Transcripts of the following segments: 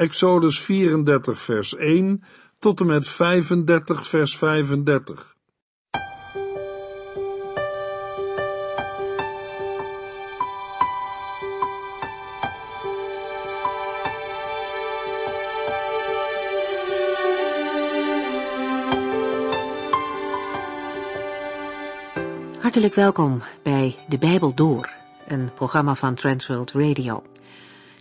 Exodus 34 vers 1 tot en met 35 vers 35. Hartelijk welkom bij De Bijbel Door, een programma van Transworld Radio.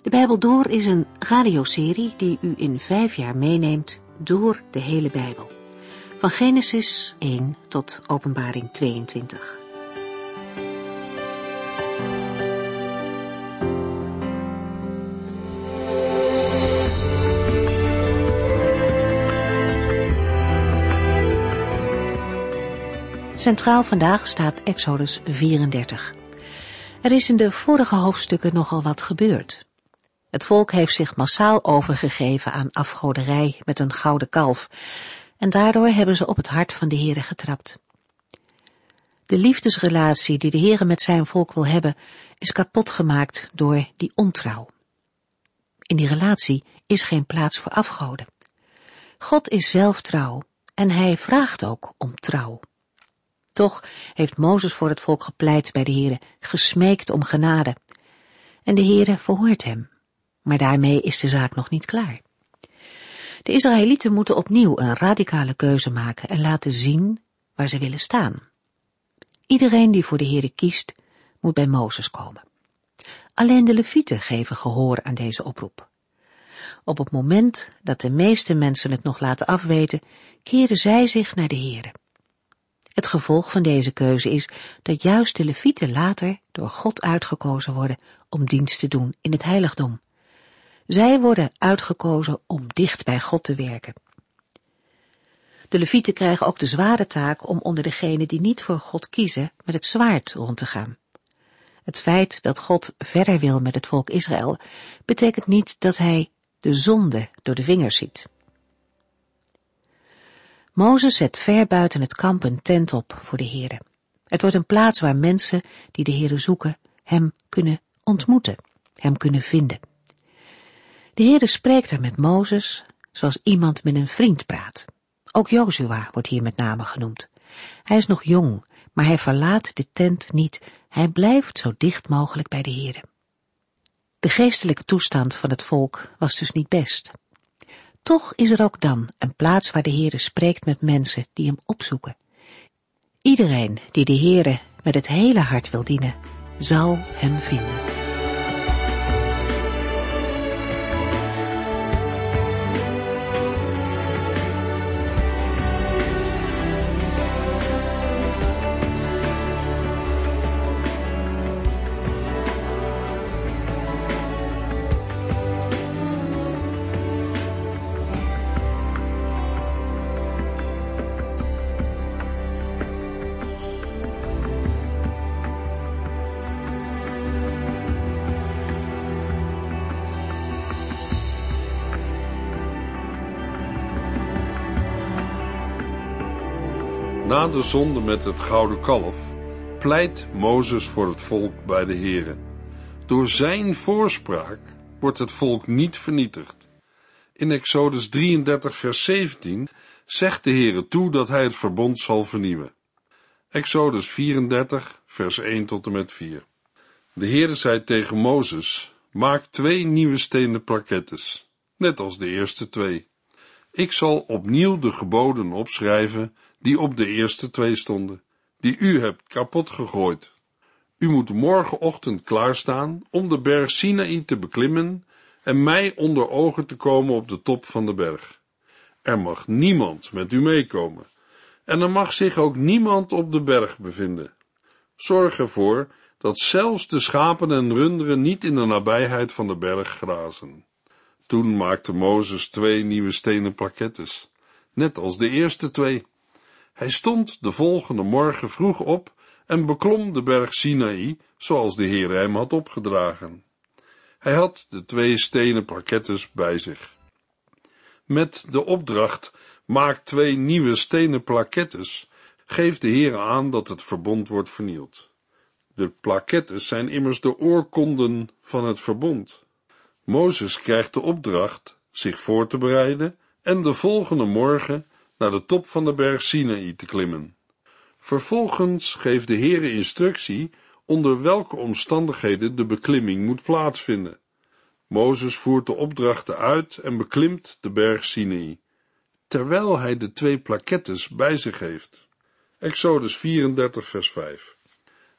De Bijbel Door is een radioserie die u in vijf jaar meeneemt door de hele Bijbel. Van Genesis 1 tot Openbaring 22. Centraal vandaag staat Exodus 34. Er is in de vorige hoofdstukken nogal wat gebeurd. Het volk heeft zich massaal overgegeven aan afgoderij met een gouden kalf, en daardoor hebben ze op het hart van de Heere getrapt. De liefdesrelatie die de Heere met zijn volk wil hebben, is kapot gemaakt door die ontrouw. In die relatie is geen plaats voor afgoden. God is zelf trouw en hij vraagt ook om trouw. Toch heeft Mozes voor het volk gepleit bij de Heere, gesmeekt om genade. En de Heere verhoort hem. Maar daarmee is de zaak nog niet klaar. De Israëlieten moeten opnieuw een radicale keuze maken en laten zien waar ze willen staan. Iedereen die voor de Heere kiest, moet bij Mozes komen. Alleen de Levieten geven gehoor aan deze oproep. Op het moment dat de meeste mensen het nog laten afweten, keren zij zich naar de Heere. Het gevolg van deze keuze is dat juist de levieten later door God uitgekozen worden om dienst te doen in het heiligdom. Zij worden uitgekozen om dicht bij God te werken. De levieten krijgen ook de zware taak om onder degenen die niet voor God kiezen met het zwaard rond te gaan. Het feit dat God verder wil met het volk Israël betekent niet dat hij de zonde door de vingers ziet. Mozes zet ver buiten het kamp een tent op voor de Heere. Het wordt een plaats waar mensen die de Heere zoeken hem kunnen ontmoeten, hem kunnen vinden. De Heere spreekt er met Mozes zoals iemand met een vriend praat. Ook Jozua wordt hier met name genoemd. Hij is nog jong, maar hij verlaat de tent niet. Hij blijft zo dicht mogelijk bij de Heere. De geestelijke toestand van het volk was dus niet best. Toch is er ook dan een plaats waar de Heere spreekt met mensen die hem opzoeken. Iedereen die de Heere met het hele hart wil dienen, zal hem vinden. De zonde met het gouden kalf pleit Mozes voor het volk bij de Here. Door zijn voorspraak wordt het volk niet vernietigd. In Exodus 33 vers 17 zegt de Heere toe dat hij het verbond zal vernieuwen. Exodus 34 vers 1 tot en met 4. De Heere zei tegen Mozes, maak twee nieuwe stenen plakettes, net als de eerste twee. Ik zal opnieuw de geboden opschrijven die op de eerste twee stonden, die u hebt kapot gegooid. U moet morgenochtend klaarstaan om de berg Sinaï te beklimmen en mij onder ogen te komen op de top van de berg. Er mag niemand met u meekomen en er mag zich ook niemand op de berg bevinden. Zorg ervoor dat zelfs de schapen en runderen niet in de nabijheid van de berg grazen. Toen maakte Mozes twee nieuwe stenen plakettes, net als de eerste twee. Hij stond de volgende morgen vroeg op en beklom de berg Sinaï, zoals de Heer hem had opgedragen. Hij had de twee stenen plakettes bij zich. Met de opdracht, maak twee nieuwe stenen plakettes, geeft de Heer aan dat het verbond wordt vernield. De plakettes zijn immers de oorkonden van het verbond. Mozes krijgt de opdracht zich voor te bereiden en de volgende morgen naar de top van de berg Sinaï te klimmen. Vervolgens geeft de Heere instructie onder welke omstandigheden de beklimming moet plaatsvinden. Mozes voert de opdrachten uit en beklimt de berg Sinaï, terwijl hij de twee plakettes bij zich heeft. Exodus 34 vers 5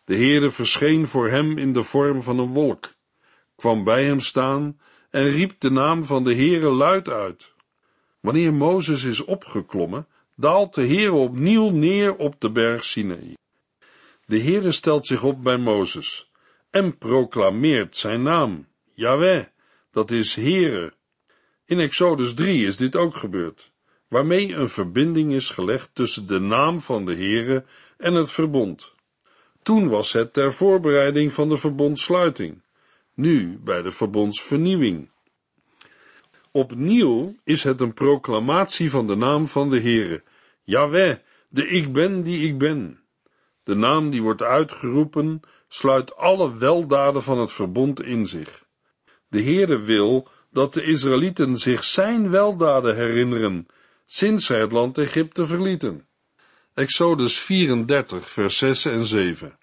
De Heere verscheen voor hem in de vorm van een wolk, kwam bij hem staan en riep de naam van de Heere luid uit. Wanneer Mozes is opgeklommen, daalt de Heere opnieuw neer op de berg Sinaï. De Heere stelt zich op bij Mozes en proclameert zijn naam, Yahweh, dat is Heere. In Exodus 3 is dit ook gebeurd, waarmee een verbinding is gelegd tussen de naam van de Heere en het verbond. Toen was het ter voorbereiding van de verbondsluiting, nu bij de verbondsvernieuwing. Opnieuw is het een proclamatie van de naam van de Heere, Yahweh, de ik ben die ik ben. De naam die wordt uitgeroepen sluit alle weldaden van het verbond in zich. De Heere wil dat de Israëlieten zich zijn weldaden herinneren, sinds zij het land Egypte verlieten. Exodus 34, vers 6 en 7.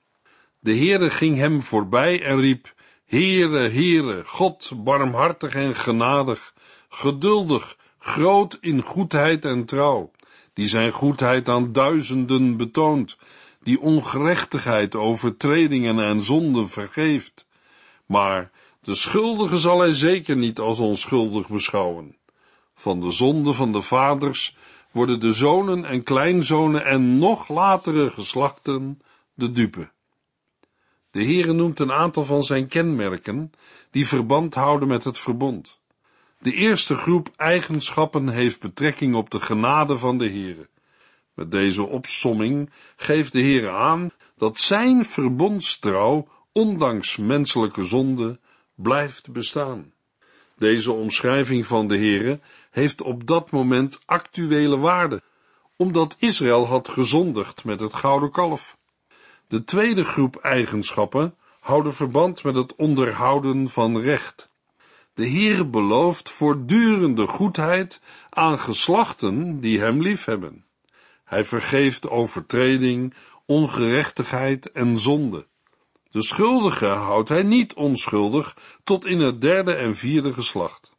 De Heere ging hem voorbij en riep, Heere, Heere, God, barmhartig en genadig, geduldig, groot in goedheid en trouw, die zijn goedheid aan duizenden betoont, die ongerechtigheid, overtredingen en zonden vergeeft. Maar de schuldige zal hij zeker niet als onschuldig beschouwen. Van de zonde van de vaders worden de zonen en kleinzonen en nog latere geslachten de dupe. De Heere noemt een aantal van zijn kenmerken die verband houden met het verbond. De eerste groep eigenschappen heeft betrekking op de genade van de Heere. Met deze opsomming geeft de Heere aan dat zijn verbondstrouw, ondanks menselijke zonde, blijft bestaan. Deze omschrijving van de Heere heeft op dat moment actuele waarde, omdat Israël had gezondigd met het gouden kalf. De tweede groep eigenschappen houden verband met het onderhouden van recht. De Heere belooft voortdurende goedheid aan geslachten die hem liefhebben. Hij vergeeft overtreding, ongerechtigheid en zonde. De schuldige houdt hij niet onschuldig tot in het derde en vierde geslacht.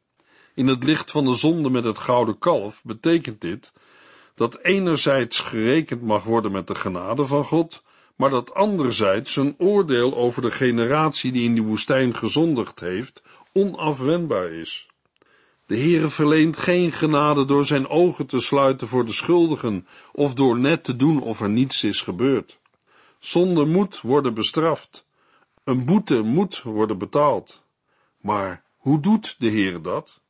In het licht van de zonde met het gouden kalf betekent dit dat enerzijds gerekend mag worden met de genade van God, maar dat anderzijds een oordeel over de generatie die in die woestijn gezondigd heeft, onafwendbaar is. De Heere verleent geen genade door zijn ogen te sluiten voor de schuldigen of door net te doen of er niets is gebeurd. Zonde moet worden bestraft. Een boete moet worden betaald. Maar hoe doet de Heer dat?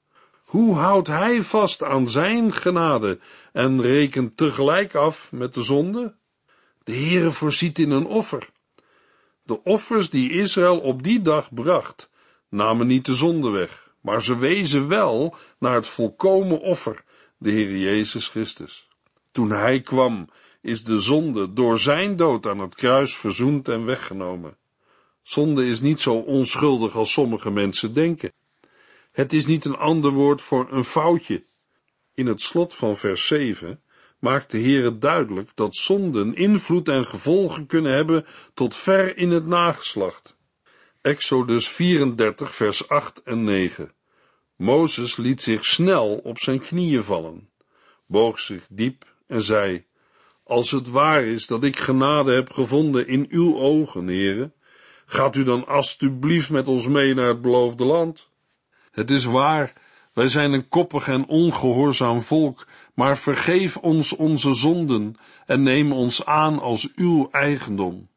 Hoe houdt Hij vast aan Zijn genade en rekent tegelijk af met de zonde? De Heere voorziet in een offer. De offers die Israël op die dag bracht, namen niet de zonde weg, maar ze wezen wel naar het volkomen offer, de Heer Jezus Christus. Toen Hij kwam, is de zonde door Zijn dood aan het kruis verzoend en weggenomen. Zonde is niet zo onschuldig als sommige mensen denken. Het is niet een ander woord voor een foutje. In het slot van vers 7 maakt de Heere duidelijk dat zonden invloed en gevolgen kunnen hebben tot ver in het nageslacht. Exodus 34 vers 8 en 9 Mozes liet zich snel op zijn knieën vallen, boog zich diep en zei, als het waar is dat ik genade heb gevonden in uw ogen, heren, gaat u dan alstublieft met ons mee naar het beloofde land? Het is waar, wij zijn een koppig en ongehoorzaam volk, maar vergeef ons onze zonden en neem ons aan als uw eigendom.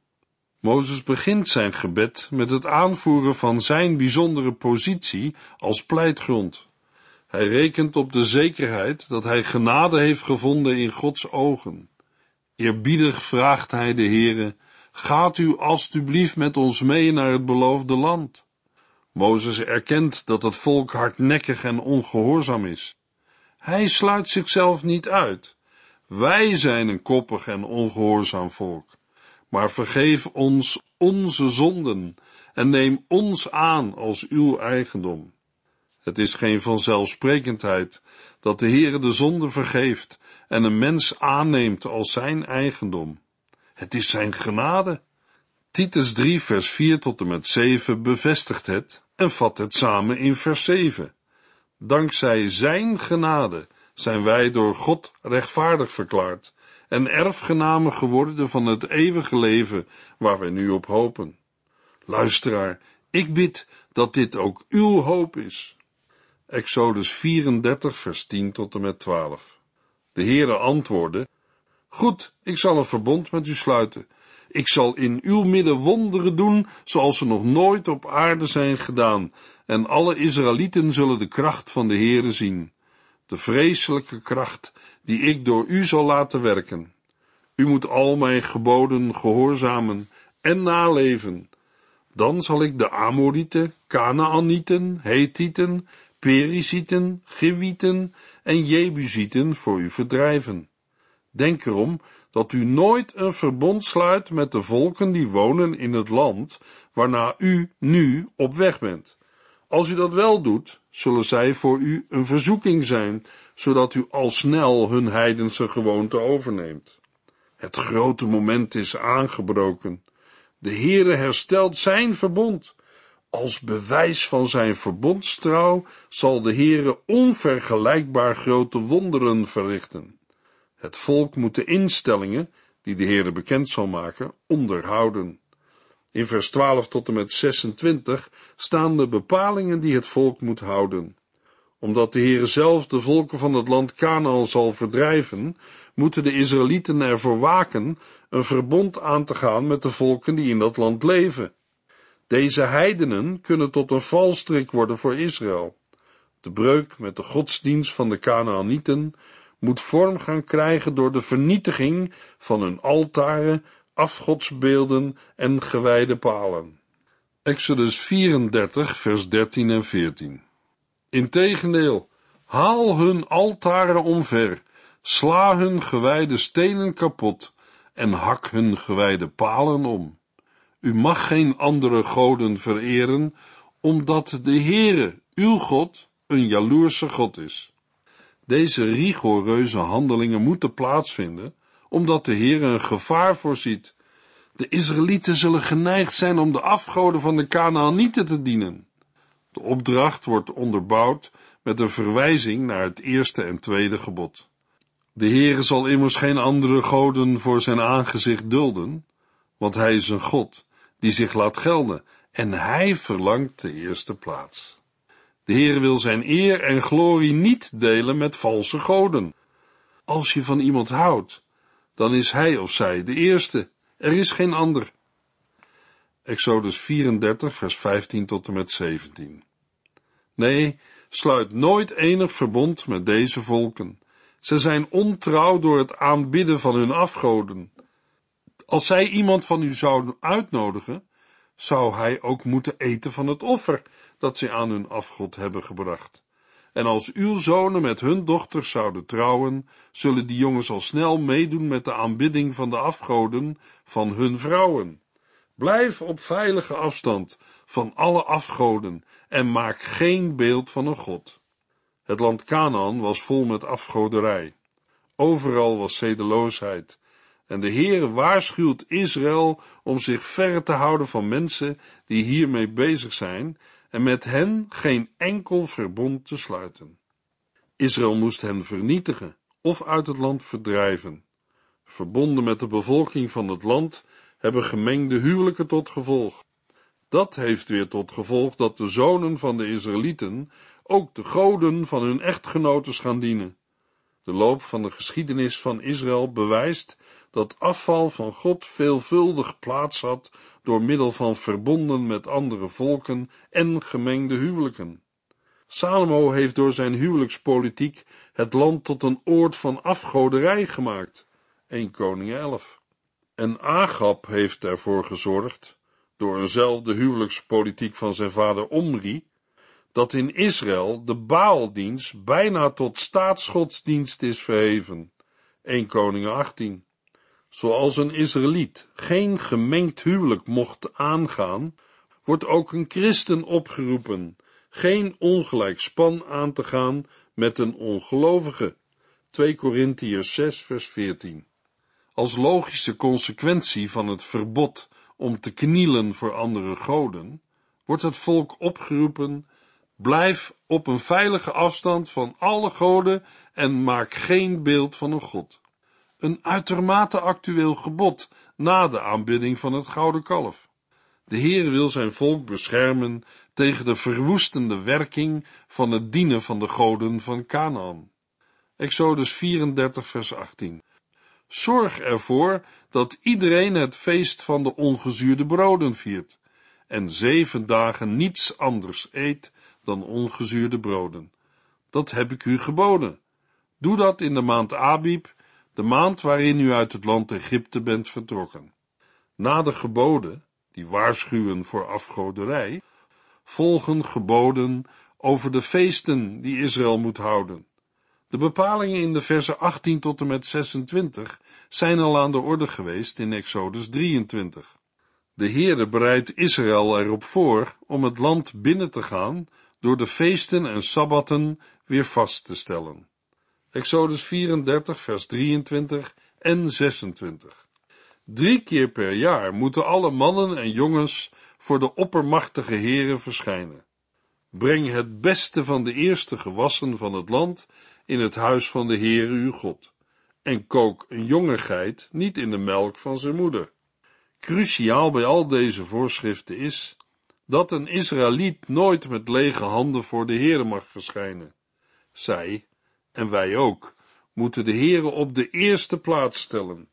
Mozes begint zijn gebed met het aanvoeren van zijn bijzondere positie als pleitgrond. Hij rekent op de zekerheid dat hij genade heeft gevonden in Gods ogen. Eerbiedig vraagt hij de Heere, gaat u alstublieft met ons mee naar het beloofde land? Mozes erkent dat het volk hardnekkig en ongehoorzaam is. Hij sluit zichzelf niet uit. Wij zijn een koppig en ongehoorzaam volk. Maar vergeef ons onze zonden en neem ons aan als uw eigendom. Het is geen vanzelfsprekendheid dat de Heere de zonde vergeeft en een mens aanneemt als zijn eigendom. Het is zijn genade. Titus 3 vers 4 tot en met 7 bevestigt het en vat het samen in vers 7. Dankzij zijn genade zijn wij door God rechtvaardig verklaard en erfgenamen geworden van het eeuwige leven waar wij nu op hopen. Luisteraar, ik bid dat dit ook uw hoop is. Exodus 34, vers 10 tot en met 12. De Heere antwoordde: Goed, ik zal een verbond met u sluiten. Ik zal in uw midden wonderen doen, zoals ze nog nooit op aarde zijn gedaan, en alle Israëlieten zullen de kracht van de Heere zien. De vreselijke kracht die ik door u zal laten werken. U moet al mijn geboden gehoorzamen en naleven. Dan zal ik de Amorieten, Canaanieten, Hethieten, Perizieten, Gewieten en Jebusieten voor u verdrijven. Denk erom dat u nooit een verbond sluit met de volken die wonen in het land waarna u nu op weg bent. Als u dat wel doet, zullen zij voor u een verzoeking zijn, zodat u al snel hun heidense gewoonte overneemt. Het grote moment is aangebroken. De Heere herstelt zijn verbond. Als bewijs van zijn verbondstrouw zal de Heere onvergelijkbaar grote wonderen verrichten. Het volk moet de instellingen, die de Heere bekend zal maken, onderhouden. In vers 12 tot en met 26 staan de bepalingen die het volk moet houden. Omdat de Heere zelf de volken van het land Canaan zal verdrijven, moeten de Israëlieten ervoor waken een verbond aan te gaan met de volken die in dat land leven. Deze heidenen kunnen tot een valstrik worden voor Israël. De breuk met de godsdienst van de Canaanieten moet vorm gaan krijgen door de vernietiging van hun altaren, afgodsbeelden en gewijde palen. Exodus 34, vers 13 en 14. Integendeel, haal hun altaren omver, sla hun gewijde stenen kapot en hak hun gewijde palen om. U mag geen andere goden vereren, omdat de Heere, uw God, een jaloerse God is. Deze rigoureuze handelingen moeten plaatsvinden, omdat de Heer een gevaar voorziet. De Israëlieten zullen geneigd zijn om de afgoden van de Kanaanieten te dienen. De opdracht wordt onderbouwd met een verwijzing naar het eerste en tweede gebod. De Heere zal immers geen andere goden voor zijn aangezicht dulden, want hij is een God die zich laat gelden en hij verlangt de eerste plaats. De Heere wil zijn eer en glorie niet delen met valse goden. Als je van iemand houdt, dan is hij of zij de eerste. Er is geen ander. Exodus 34, vers 15 tot en met 17. Nee, sluit nooit enig verbond met deze volken. Ze zijn ontrouw door het aanbidden van hun afgoden. Als zij iemand van u zouden uitnodigen, zou hij ook moeten eten van het offer dat zij aan hun afgod hebben gebracht. En als uw zonen met hun dochters zouden trouwen, zullen die jongens al snel meedoen met de aanbidding van de afgoden van hun vrouwen. Blijf op veilige afstand van alle afgoden en maak geen beeld van een god. Het land Canaan was vol met afgoderij. Overal was zedeloosheid. En de Heere waarschuwt Israël om zich ver te houden van mensen die hiermee bezig zijn en met hen geen enkel verbond te sluiten. Israël moest hen vernietigen of uit het land verdrijven. Verbonden met de bevolking van het land hebben gemengde huwelijken tot gevolg. Dat heeft weer tot gevolg dat de zonen van de Israëlieten ook de goden van hun echtgenotes gaan dienen. De loop van de geschiedenis van Israël bewijst dat afval van God veelvuldig plaats had door middel van verbonden met andere volken en gemengde huwelijken. Salomo heeft door zijn huwelijkspolitiek het land tot een oord van afgoderij gemaakt. 1 Koning 11. En Agab heeft ervoor gezorgd, door eenzelfde huwelijkspolitiek van zijn vader Omri, dat in Israël de Baaldienst bijna tot staatsgodsdienst is verheven. 1 Koningen 18. Zoals een Israëliet geen gemengd huwelijk mocht aangaan, wordt ook een christen opgeroepen geen ongelijk span aan te gaan met een ongelovige. 2 Korintiërs 6 vers 14. Als logische consequentie van het verbod om te knielen voor andere goden, wordt het volk opgeroepen Blijf op een veilige afstand van alle goden en maak geen beeld van een god. Een uitermate actueel gebod na de aanbidding van het gouden kalf. De Heer wil zijn volk beschermen tegen de verwoestende werking van het dienen van de goden van Canaan. Exodus 34 vers 18. Zorg ervoor dat iedereen het feest van de ongezuurde broden viert en zeven dagen niets anders eet dan ongezuurde broden. Dat heb ik u geboden. Doe dat in de maand Abib, de maand waarin u uit het land Egypte bent vertrokken. Na de geboden, die waarschuwen voor afgoderij, volgen geboden over de feesten die Israël moet houden. De bepalingen in de versen 18 tot en met 26 zijn al aan de orde geweest in Exodus 23. De Heere bereidt Israël erop voor om het land binnen te gaan door de feesten en sabbatten weer vast te stellen. Exodus 34, vers 23 en 26. Drie keer per jaar moeten alle mannen en jongens voor de oppermachtige heren verschijnen. Breng het beste van de eerste gewassen van het land in het huis van de Heere uw God, en kook een jonge geit niet in de melk van zijn moeder. Cruciaal bij al deze voorschriften is dat een Israëliet nooit met lege handen voor de Heere mag verschijnen. Zij, en wij ook, moeten de Heere op de eerste plaats stellen.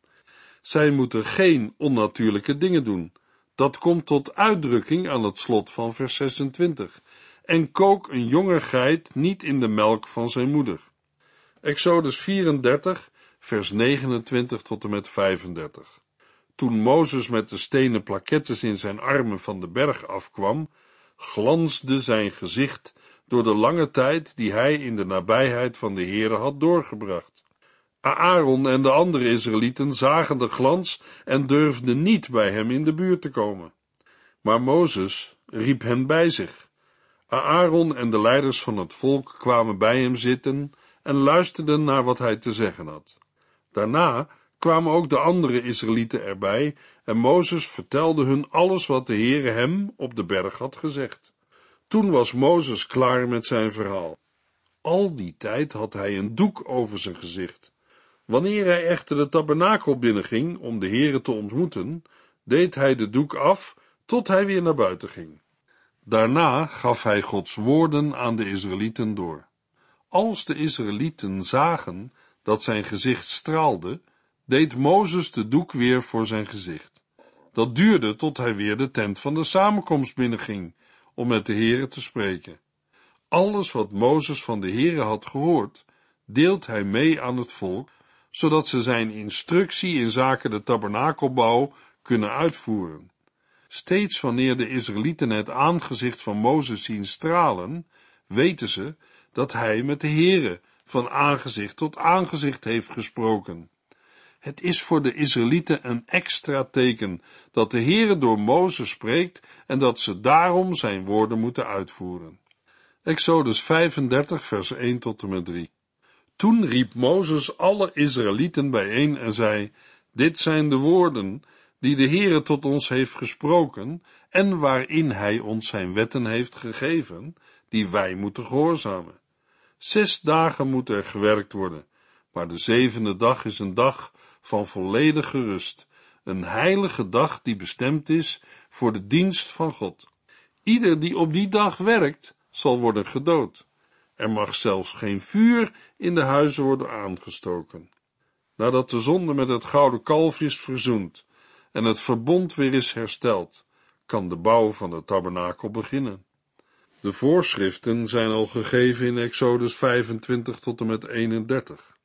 Zij moeten geen onnatuurlijke dingen doen. Dat komt tot uitdrukking aan het slot van vers 26. En kook een jonge geit niet in de melk van zijn moeder. Exodus 34, vers 29 tot en met 35. Toen Mozes met de stenen plakettes in zijn armen van de berg afkwam, glansde zijn gezicht door de lange tijd die hij in de nabijheid van de Heere had doorgebracht. Aaron en de andere Israëlieten zagen de glans en durfden niet bij hem in de buurt te komen. Maar Mozes riep hen bij zich. Aaron en de leiders van het volk kwamen bij hem zitten en luisterden naar wat hij te zeggen had. Daarna kwamen ook de andere Israëlieten erbij en Mozes vertelde hun alles wat de Heere hem op de berg had gezegd. Toen was Mozes klaar met zijn verhaal. Al die tijd had hij een doek over zijn gezicht. Wanneer hij echter de tabernakel binnenging om de Heere te ontmoeten, deed hij de doek af tot hij weer naar buiten ging. Daarna gaf hij Gods woorden aan de Israëlieten door. Als de Israëlieten zagen dat zijn gezicht straalde, deed Mozes de doek weer voor zijn gezicht. Dat duurde tot hij weer de tent van de samenkomst binnenging, om met de Heere te spreken. Alles wat Mozes van de Heere had gehoord, deelt hij mee aan het volk, zodat ze zijn instructie in zaken de tabernakelbouw kunnen uitvoeren. Steeds wanneer de Israëlieten het aangezicht van Mozes zien stralen, weten ze dat hij met de Heere van aangezicht tot aangezicht heeft gesproken. Het is voor de Israëlieten een extra teken dat de Heere door Mozes spreekt en dat ze daarom zijn woorden moeten uitvoeren. Exodus 35 vers 1 tot en met 3 Toen riep Mozes alle Israëlieten bijeen en zei, dit zijn de woorden die de Heere tot ons heeft gesproken en waarin hij ons zijn wetten heeft gegeven, die wij moeten gehoorzamen. Zes dagen moet er gewerkt worden, maar de zevende dag is een dag van volledige rust, een heilige dag die bestemd is voor de dienst van God. Ieder die op die dag werkt, zal worden gedood. Er mag zelfs geen vuur in de huizen worden aangestoken. Nadat de zonde met het gouden kalf is verzoend en het verbond weer is hersteld, kan de bouw van de tabernakel beginnen. De voorschriften zijn al gegeven in Exodus 25 tot en met 31.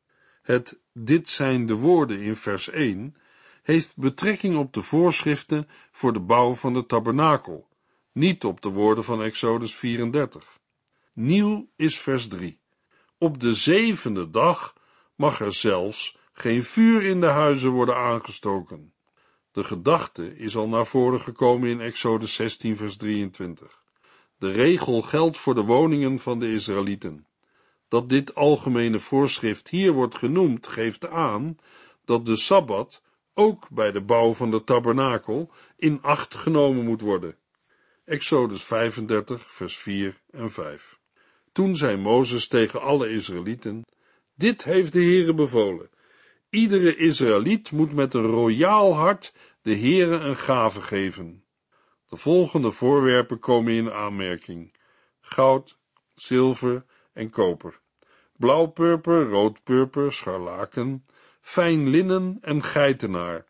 Het dit zijn de woorden in vers 1 heeft betrekking op de voorschriften voor de bouw van de tabernakel, niet op de woorden van Exodus 34. Nieuw is vers 3. Op de zevende dag mag er zelfs geen vuur in de huizen worden aangestoken. De gedachte is al naar voren gekomen in Exodus 16 vers 23. De regel geldt voor de woningen van de Israëlieten. Dat dit algemene voorschrift hier wordt genoemd, geeft aan dat de Sabbat ook bij de bouw van de tabernakel in acht genomen moet worden. Exodus 35, vers 4 en 5. Toen zei Mozes tegen alle Israëlieten: Dit heeft de Heere bevolen. Iedere Israëliet moet met een royaal hart de Heere een gave geven. De volgende voorwerpen komen in aanmerking: goud, zilver en koper, blauwpurper, roodpurper, scharlaken, fijn linnen en geitenaar,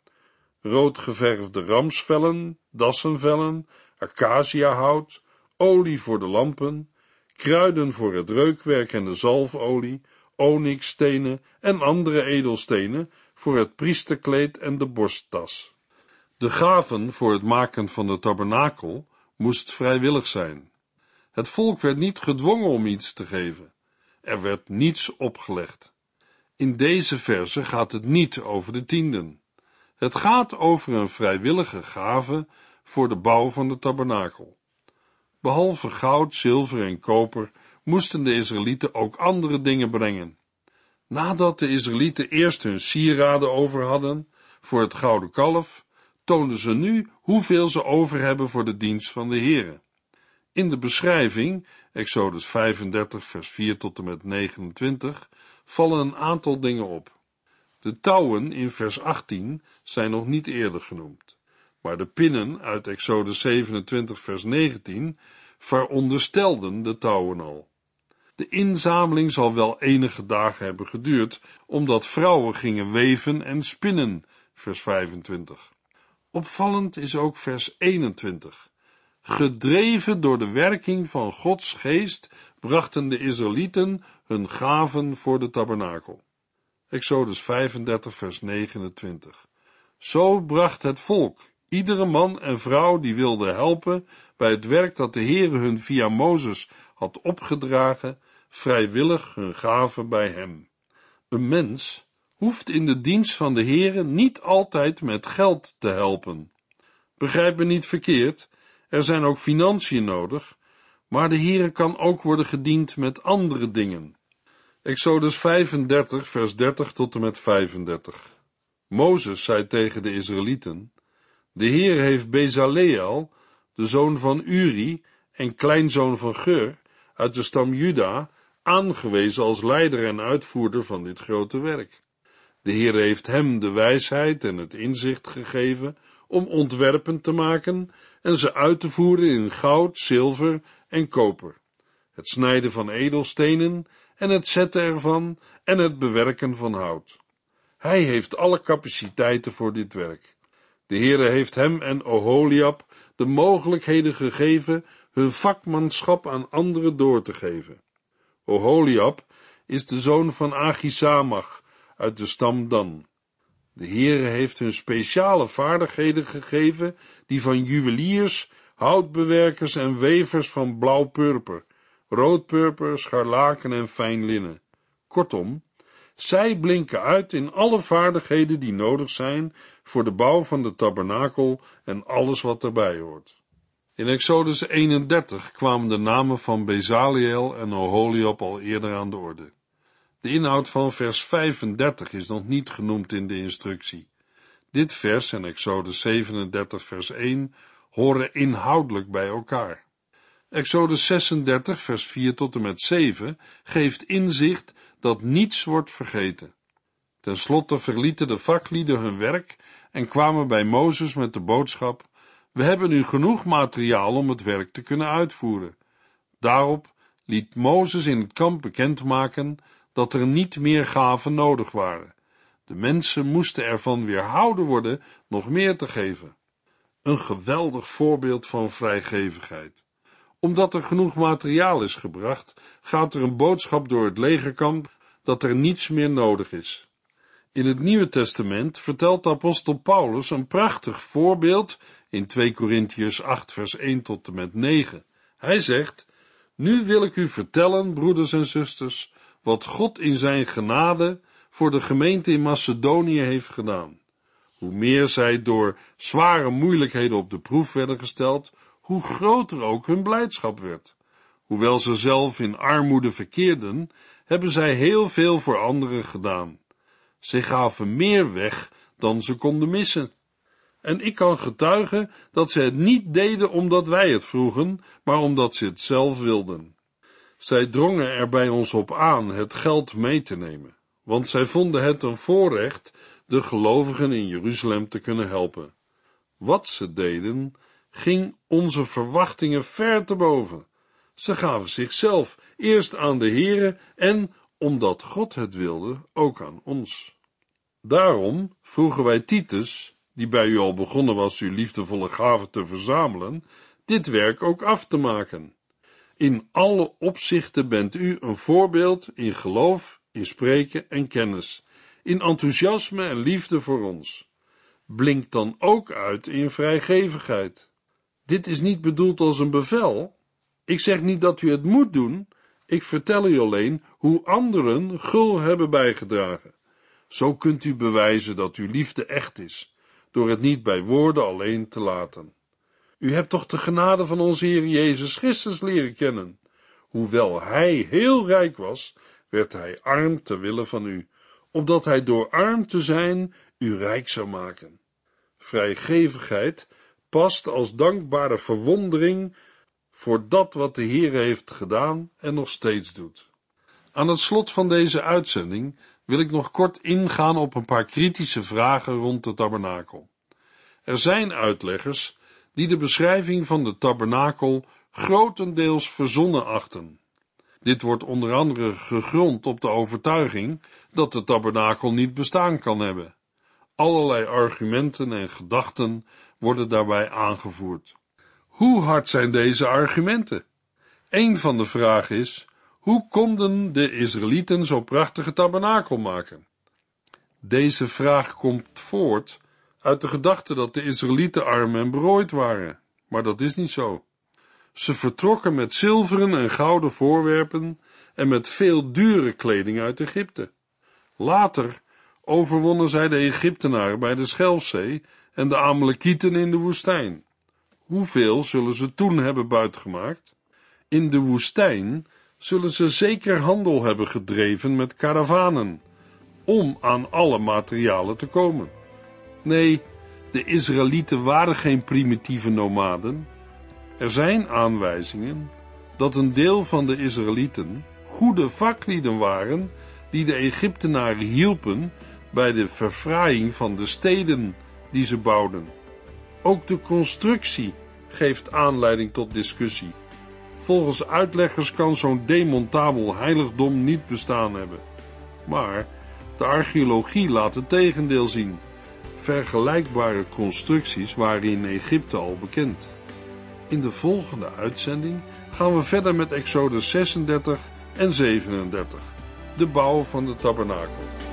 roodgeverfde ramsvellen, dassenvellen, acaciahout, olie voor de lampen, kruiden voor het reukwerk en de zalfolie, onyxstenen en andere edelstenen voor het priesterkleed en de borsttas. De gaven voor het maken van de tabernakel moest vrijwillig zijn. Het volk werd niet gedwongen om iets te geven. Er werd niets opgelegd. In deze verse gaat het niet over de tienden. Het gaat over een vrijwillige gave voor de bouw van de tabernakel. Behalve goud, zilver en koper moesten de Israëlieten ook andere dingen brengen. Nadat de Israëlieten eerst hun sieraden over hadden voor het gouden kalf, tonen ze nu hoeveel ze over hebben voor de dienst van de Here. In de beschrijving, Exodus 35, vers 4 tot en met 29, vallen een aantal dingen op. De touwen in vers 18 zijn nog niet eerder genoemd, maar de pinnen uit Exodus 27, vers 19 veronderstelden de touwen al. De inzameling zal wel enige dagen hebben geduurd, omdat vrouwen gingen weven en spinnen, vers 25. Opvallend is ook vers 21. Gedreven door de werking van Gods geest brachten de Israëlieten hun gaven voor de tabernakel. Exodus 35, vers 29. Zo bracht het volk, iedere man en vrouw die wilde helpen bij het werk dat de Heere hun via Mozes had opgedragen, vrijwillig hun gaven bij hem. Een mens hoeft in de dienst van de Heere niet altijd met geld te helpen. Begrijp me niet verkeerd, er zijn ook financiën nodig, maar de Heere kan ook worden gediend met andere dingen. Exodus 35, vers 30 tot en met 35. Mozes zei tegen de Israëlieten: De Heer heeft Bezaleel, de zoon van Uri en kleinzoon van Geur, uit de stam Juda, aangewezen als leider en uitvoerder van dit grote werk. De Heer heeft hem de wijsheid en het inzicht gegeven om ontwerpen te maken en ze uit te voeren in goud, zilver en koper, het snijden van edelstenen en het zetten ervan en het bewerken van hout. Hij heeft alle capaciteiten voor dit werk. De Heere heeft hem en Oholiab de mogelijkheden gegeven hun vakmanschap aan anderen door te geven. Oholiab is de zoon van Achisamach uit de stam Dan. De Heere heeft hun speciale vaardigheden gegeven, die van juweliers, houtbewerkers en wevers van blauw-purper, roodpurper, scharlaken en fijn linnen. Kortom, zij blinken uit in alle vaardigheden die nodig zijn voor de bouw van de tabernakel en alles wat erbij hoort. In Exodus 31 kwamen de namen van Bezaliel en Oholiab al eerder aan de orde. De inhoud van vers 35 is nog niet genoemd in de instructie. Dit vers en Exodus 37 vers 1 horen inhoudelijk bij elkaar. Exodus 36 vers 4 tot en met 7 geeft inzicht dat niets wordt vergeten. Ten slotte verlieten de vaklieden hun werk en kwamen bij Mozes met de boodschap we hebben nu genoeg materiaal om het werk te kunnen uitvoeren. Daarop liet Mozes in het kamp bekendmaken dat er niet meer gaven nodig waren. De mensen moesten ervan weerhouden worden nog meer te geven. Een geweldig voorbeeld van vrijgevigheid. Omdat er genoeg materiaal is gebracht, gaat er een boodschap door het legerkamp dat er niets meer nodig is. In het Nieuwe Testament vertelt de apostel Paulus een prachtig voorbeeld in 2 Korintiërs 8 vers 1 tot en met 9. Hij zegt, nu wil ik u vertellen, broeders en zusters, wat God in zijn genade voor de gemeente in Macedonië heeft gedaan. Hoe meer zij door zware moeilijkheden op de proef werden gesteld, hoe groter ook hun blijdschap werd. Hoewel ze zelf in armoede verkeerden, hebben zij heel veel voor anderen gedaan. Ze gaven meer weg dan ze konden missen. En ik kan getuigen dat ze het niet deden omdat wij het vroegen, maar omdat ze het zelf wilden. Zij drongen er bij ons op aan het geld mee te nemen, want zij vonden het een voorrecht de gelovigen in Jeruzalem te kunnen helpen. Wat ze deden, ging onze verwachtingen ver te boven. Ze gaven zichzelf eerst aan de Here en, omdat God het wilde, ook aan ons. Daarom vroegen wij Titus, die bij u al begonnen was uw liefdevolle gaven te verzamelen, dit werk ook af te maken. In alle opzichten bent u een voorbeeld in geloof, in spreken en kennis, in enthousiasme en liefde voor ons. Blink dan ook uit in vrijgevigheid. Dit is niet bedoeld als een bevel. Ik zeg niet dat u het moet doen, ik vertel u alleen hoe anderen gul hebben bijgedragen. Zo kunt u bewijzen dat uw liefde echt is, door het niet bij woorden alleen te laten. U hebt toch de genade van onze Heer Jezus Christus leren kennen. Hoewel Hij heel rijk was, werd Hij arm ter wille van u, opdat Hij door arm te zijn u rijk zou maken. Vrijgevigheid past als dankbare verwondering voor dat wat de Heer heeft gedaan en nog steeds doet. Aan het slot van deze uitzending wil ik nog kort ingaan op een paar kritische vragen rond de tabernakel. Er zijn uitleggers die de beschrijving van de tabernakel grotendeels verzonnen achten. Dit wordt onder andere gegrond op de overtuiging dat de tabernakel niet bestaan kan hebben. Allerlei argumenten en gedachten worden daarbij aangevoerd. Hoe hard zijn deze argumenten? Een van de vragen is: hoe konden de Israëlieten zo'n prachtige tabernakel maken? Deze vraag komt voort uit de gedachte dat de Israëlieten arm en berooid waren, maar dat is niet zo. Ze vertrokken met zilveren en gouden voorwerpen en met veel dure kleding uit Egypte. Later overwonnen zij de Egyptenaren bij de Schelfzee en de Amalekieten in de woestijn. Hoeveel zullen ze toen hebben buitgemaakt? In de woestijn zullen ze zeker handel hebben gedreven met karavanen, om aan alle materialen te komen. Nee, de Israëlieten waren geen primitieve nomaden. Er zijn aanwijzingen dat een deel van de Israëlieten goede vaklieden waren die de Egyptenaren hielpen bij de verfraaiing van de steden die ze bouwden. Ook de constructie geeft aanleiding tot discussie. Volgens uitleggers kan zo'n demontabel heiligdom niet bestaan hebben. Maar de archeologie laat het tegendeel zien. Vergelijkbare constructies waren in Egypte al bekend. In de volgende uitzending gaan we verder met Exodus 36 en 37, de bouw van de tabernakel.